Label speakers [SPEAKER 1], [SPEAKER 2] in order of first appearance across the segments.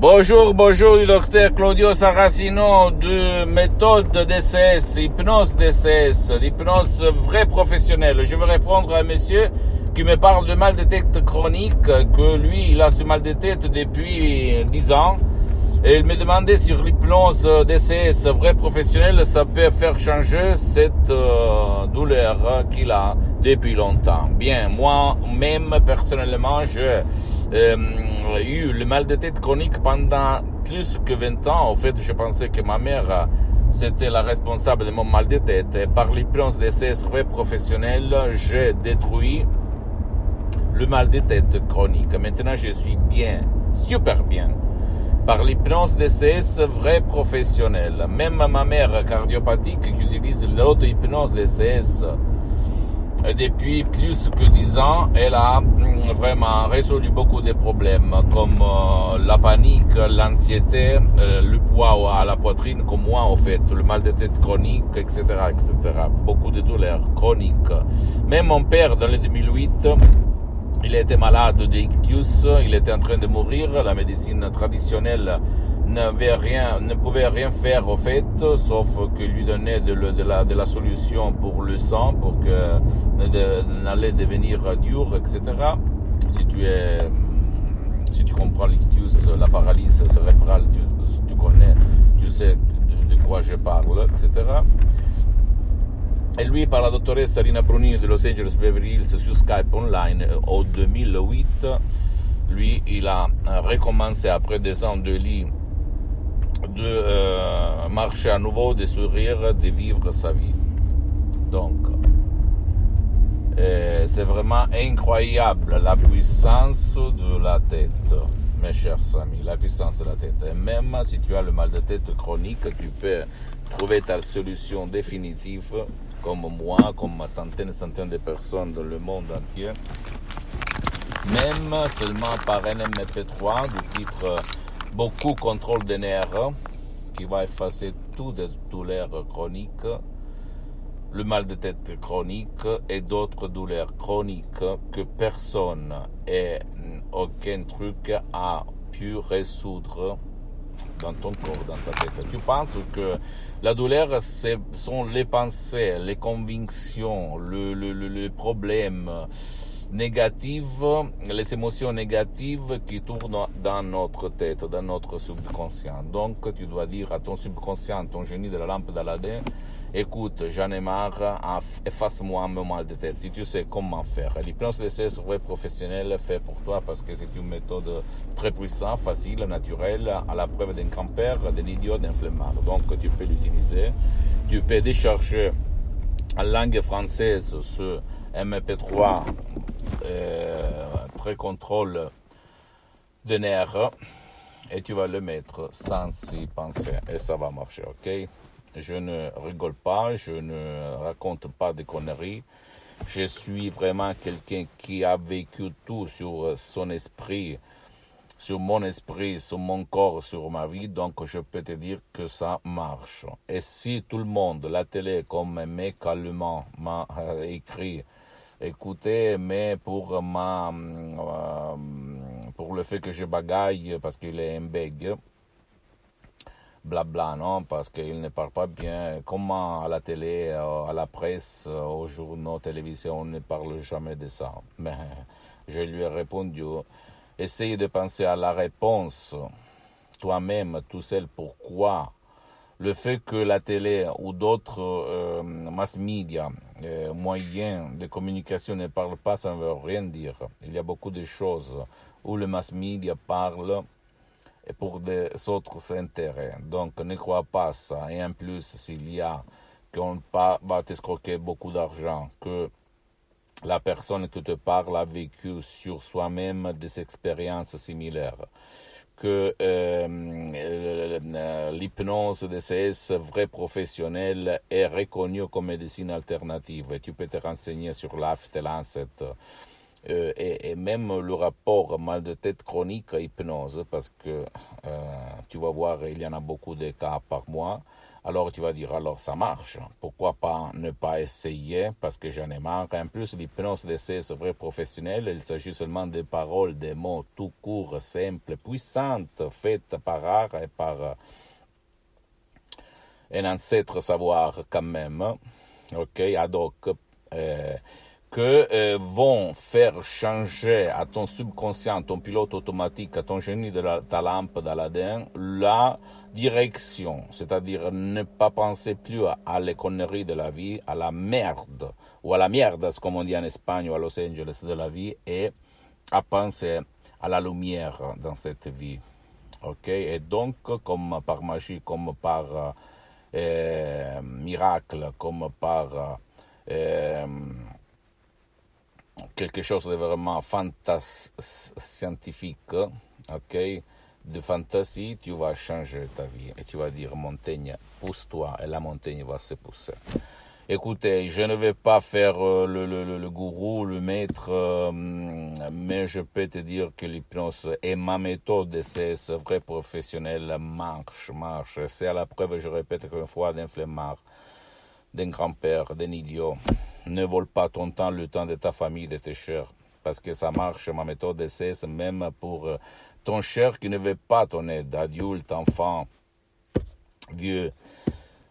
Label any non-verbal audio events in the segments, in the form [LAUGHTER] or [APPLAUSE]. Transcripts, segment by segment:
[SPEAKER 1] Bonjour, bonjour, le docteur Claudio Saracino de méthode DCS, hypnose DCS, l'hypnose vrai professionnelle. Je vais répondre à un monsieur qui me parle de mal de tête chronique, que lui, il a ce mal de tête depuis 10 ans. Et il me demandait sur l'hypnose DCS vrai professionnel, ça peut faire changer cette euh, douleur qu'il a depuis longtemps. Bien, moi-même, personnellement, je euh, eu le mal de tête chronique pendant plus que 20 ans. En fait, je pensais que ma mère c'était la responsable de mon mal de tête. Et par l'hypnose des vrai professionnel, j'ai détruit le mal de tête chronique. Maintenant, je suis bien, super bien. Par l'hypnose DCS vrai professionnel. Même ma mère cardiopathique qui utilise l'auto-hypnose DCS depuis plus que dix ans, elle a mm, vraiment résolu beaucoup de problèmes comme euh, la panique, l'anxiété, euh, le poids à la poitrine, comme moi en fait, le mal de tête chronique, etc., etc. Beaucoup de douleurs chroniques. Même mon père, dans le 2008, il était malade d'ictus, il était en train de mourir. La médecine traditionnelle ne pouvait rien faire au fait, sauf que lui donner de, la, de solution pour le sang, pour que n'allait devenir dur, etc. Si tu es, si tu comprends l'ictus, la paralysie cérébrale, tu, connais, tu sais de, de, quoi je parle, etc. Et lui, par la doctoresse Sarina Brunini de Los Angeles Beverly Hills sur Skype online, au 2008, lui, il a recommencé après des ans de lit de euh, marcher à nouveau, de sourire, de vivre sa vie. Donc, euh, c'est vraiment incroyable la puissance de la tête, mes chers amis, la puissance de la tête. Et même si tu as le mal de tête chronique, tu peux trouver ta solution définitive, comme moi, comme centaines et centaines de personnes dans le monde entier. Même seulement par un MP3 du titre beaucoup contrôle des nerfs qui va effacer toutes les douleurs chroniques, le mal de tête chronique et d'autres douleurs chroniques que personne et aucun truc a pu résoudre dans ton corps, dans ta tête. Tu penses que la douleur, ce sont les pensées, les convictions, le, le, le, le problème, négatives, les émotions négatives qui tournent dans notre tête, dans notre subconscient. Donc, tu dois dire à ton subconscient, ton génie de la lampe d'Aladin, écoute, j'en ai marre, efface-moi mon mal de tête. Si tu sais comment faire. L'hypnose de vrai professionnel fait pour toi parce que c'est une méthode très puissante, facile, naturelle, à la preuve d'un campeur, d'un idiot, d'un flemmard. Donc, tu peux l'utiliser. Tu peux décharger en langue française ce MP3 euh, pré-contrôle de nerfs et tu vas le mettre sans y penser et ça va marcher, ok? Je ne rigole pas, je ne raconte pas des conneries. Je suis vraiment quelqu'un qui a vécu tout sur son esprit, sur mon esprit, sur mon corps, sur ma vie, donc je peux te dire que ça marche. Et si tout le monde, la télé, comme mec allemand m'a écrit, écoutez, mais pour ma, euh, pour le fait que je bagaille parce qu'il est bègue, blabla, non, parce qu'il ne parle pas bien. Comment à la télé, euh, à la presse, euh, aux journaux, télévision, on ne parle jamais de ça. Mais [LAUGHS] je lui ai répondu, essaye de penser à la réponse toi-même, tout seul, pourquoi le fait que la télé ou d'autres euh, mass media, euh, moyens de communication ne parlent pas, ça ne veut rien dire. Il y a beaucoup de choses où le mass media parle pour des autres intérêts. Donc ne crois pas ça. Et en plus, s'il y a qu'on va t'escroquer beaucoup d'argent, que la personne qui te parle a vécu sur soi-même des expériences similaires que euh, l'hypnose DCS vrai professionnel est reconnue comme médecine alternative. tu peux te renseigner sur l'AFT Lancet euh, et, même le rapport mal de tête chronique hypnose parce que euh, tu vas voir, il y en a beaucoup de cas par mois. Alors tu vas dire, alors ça marche. Pourquoi pas ne pas essayer? Parce que j'en ai marre. En plus, l'hypnose d'essai, c'est vrai professionnel. Il s'agit seulement des paroles, des mots tout courts, simples, puissantes, faites par art et par euh, un ancêtre savoir quand même. Ok, ad hoc. Euh, que euh, vont faire changer à ton subconscient, ton pilote automatique, à ton génie de ta lampe d'Aladin, la direction, c'est-à-dire ne pas penser plus à, les conneries de la vie, à la merde, ou à la merde, comme on dit en Espagne ou à Los Angeles de la vie, et à penser à la lumière dans cette vie. Ok? Et donc, comme par magie, comme par euh, miracle, comme par... Euh, quelque chose de vraiment scientifique, ok, de fantasy, tu vas changer ta vie et tu vas dire montagne, pousse-toi et la montagne va se pousser. Écoutez, je ne vais pas faire euh, le, le, gourou, le maître, euh, mais je peux te dire que l'hypnose est ma méthode, c'est vrai professionnel, marche, marche. C'est à la preuve, je répète qu'une fois, d'un flemmard, d'un grand-père, d'un idiot ne vole pas ton temps, le temps de ta famille, de tes chers. Parce que ça marche, ma méthode c'est même pour euh, ton cher qui ne veut pas ton aide, adulte, enfant, vieux,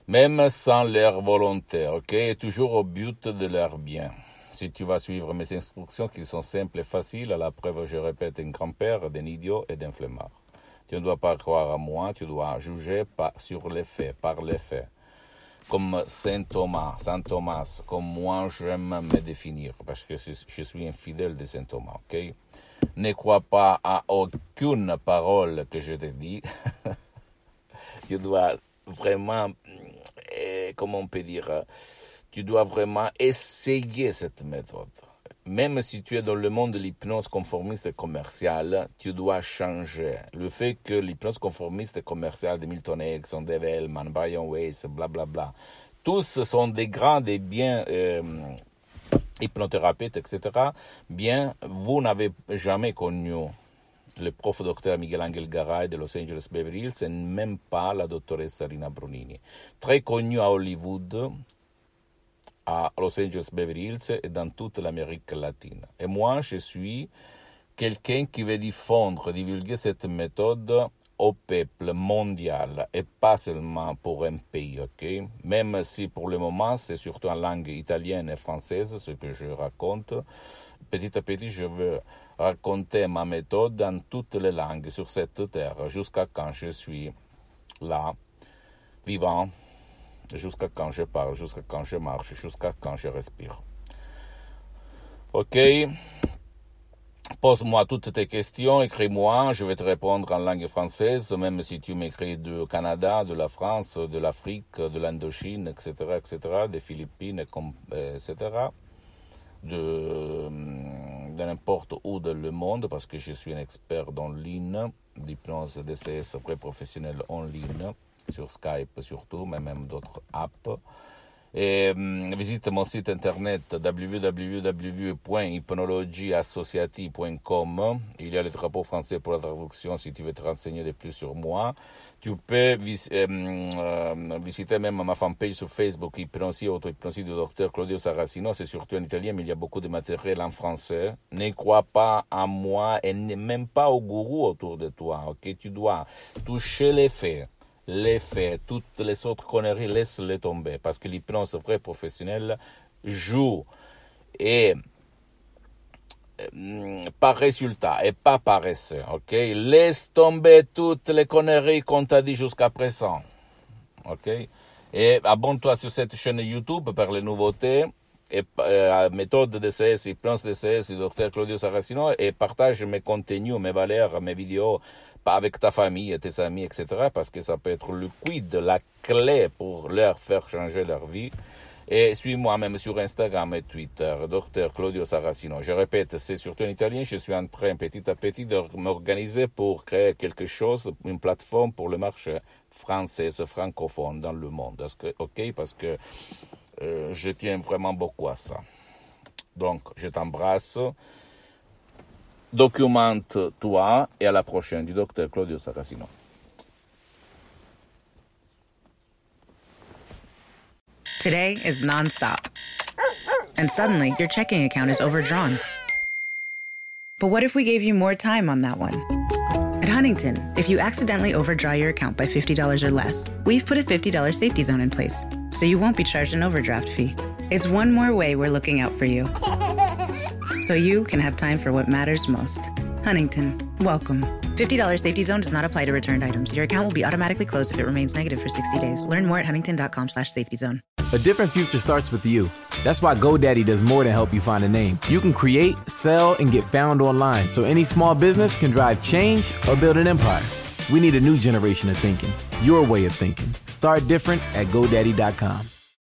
[SPEAKER 1] même sans leur volonté, ok? Toujours au but de leur bien. Si tu vas suivre mes instructions qui sont simples et faciles, à la preuve, je répète, un grand-père, d'un idiot et d'un flemmard. Tu ne dois pas croire à moi, tu dois juger pas sur les faits, par les faits comme Saint Thomas, Saint Thomas, comme moi j'aime me définir, parce que je suis un fidèle de Saint Thomas, ok? Ne crois pas à aucune parole que je te dis. [LAUGHS] tu dois vraiment, eh, comment on peut dire, tu dois vraiment essayer cette méthode même si tu es dans le monde de l'hypnose conformiste commerciale, tu dois changer. Le fait que l'hypnose conformiste commerciale de Milton Erickson, Dave Hellman, Brian Weiss, blablabla, bla, bla, tous sont des grands et bien euh, hypnothérapeutes, etc. Bien, vous n'avez jamais connu le prof docteur Miguel Angel Garay de Los Angeles Beverly Hills et même pas la doctoresse Rina Brunini. Très connue à Hollywood, à Los Angeles Beverly Hills et dans toute l'Amérique latine. Et moi, je suis quelqu'un qui veut diffondre, divulguer cette méthode au peuple mondial et pas seulement pour un pays, ok? Même si pour le moment c'est surtout en langue italienne et française ce que je raconte, petit à petit je veux raconter ma méthode dans toutes les langues sur cette terre jusqu'à quand je suis là, vivant, jusqu'à quand je parle, jusqu'à quand je marche, jusqu'à quand je respire. Ok Pose-moi toutes tes questions, écris-moi, je vais te répondre en langue française, même si tu m'écris du Canada, de la France, de l'Afrique, de l'Indochine, etc., etc., des Philippines, etc., de, n'importe où dans le monde, parce que je suis un expert dans ligne, d'hypnose DCS pré-professionnel en ligne sur Skype surtout, mais même d'autres apps. Et hum, visite mon site internet www.hypnologieassociative.com. Il y a le drapeau français pour la traduction si tu veux te renseigner de plus sur moi. Tu peux hum, euh, visiter même ma fanpage sur Facebook, Hypnosie, auto-hypnosie du docteur Claudio Saracino. C'est surtout en italien, mais il y a beaucoup de matériel en français. Ne crois pas à moi et même pas au gourou autour de toi. Ok, tu dois toucher les faits les faits, toutes les autres conneries, laisse-les tomber. Parce que l'hypnose vrai professionnelle joue. Et euh, par résultat et pas par essai, ok? Laisse tomber toutes les conneries qu'on t'a dit jusqu'à présent, ok? Et abonne-toi sur cette chaîne YouTube par les nouveautés et euh, méthode de CS, hypnose de CS du docteur Claudio Saracino et partage mes contenus, mes valeurs, mes vidéos avec ta famille, tes amis, etc. Parce que ça peut être le quid, la clé pour leur faire changer leur vie. Et suis-moi même sur Instagram et Twitter, Dr Claudio Saracino. Je répète, c'est surtout en italien. Je suis en train petit à petit de m'organiser pour créer quelque chose, une plateforme pour le marché français, francophone dans le monde. Est-ce que, ok, parce que euh, je tiens vraiment beaucoup à ça. Donc, je t'embrasse. Documente-toi et à la prochaine du docteur Claudio Saracino.
[SPEAKER 2] Today is nonstop. And suddenly, your checking account is overdrawn. But what if we gave you more time on that one? At Huntington, if you accidentally overdraw your account by $50 or less, we've put a $50 safety zone in place, so you won't be charged an overdraft fee. It's one more way we're looking out for you, [LAUGHS] so you can have time for what matters most. Huntington, welcome. $50 safety zone does not apply to returned items. Your account will be automatically closed if it remains negative for 60 days. Learn more at huntington.com slash safety zone.
[SPEAKER 3] A different future starts with you. That's why GoDaddy does more than help you find a name. You can create, sell, and get found online so any small business can drive change or build an empire. We need a new generation of thinking, your way of thinking. Start different at GoDaddy.com.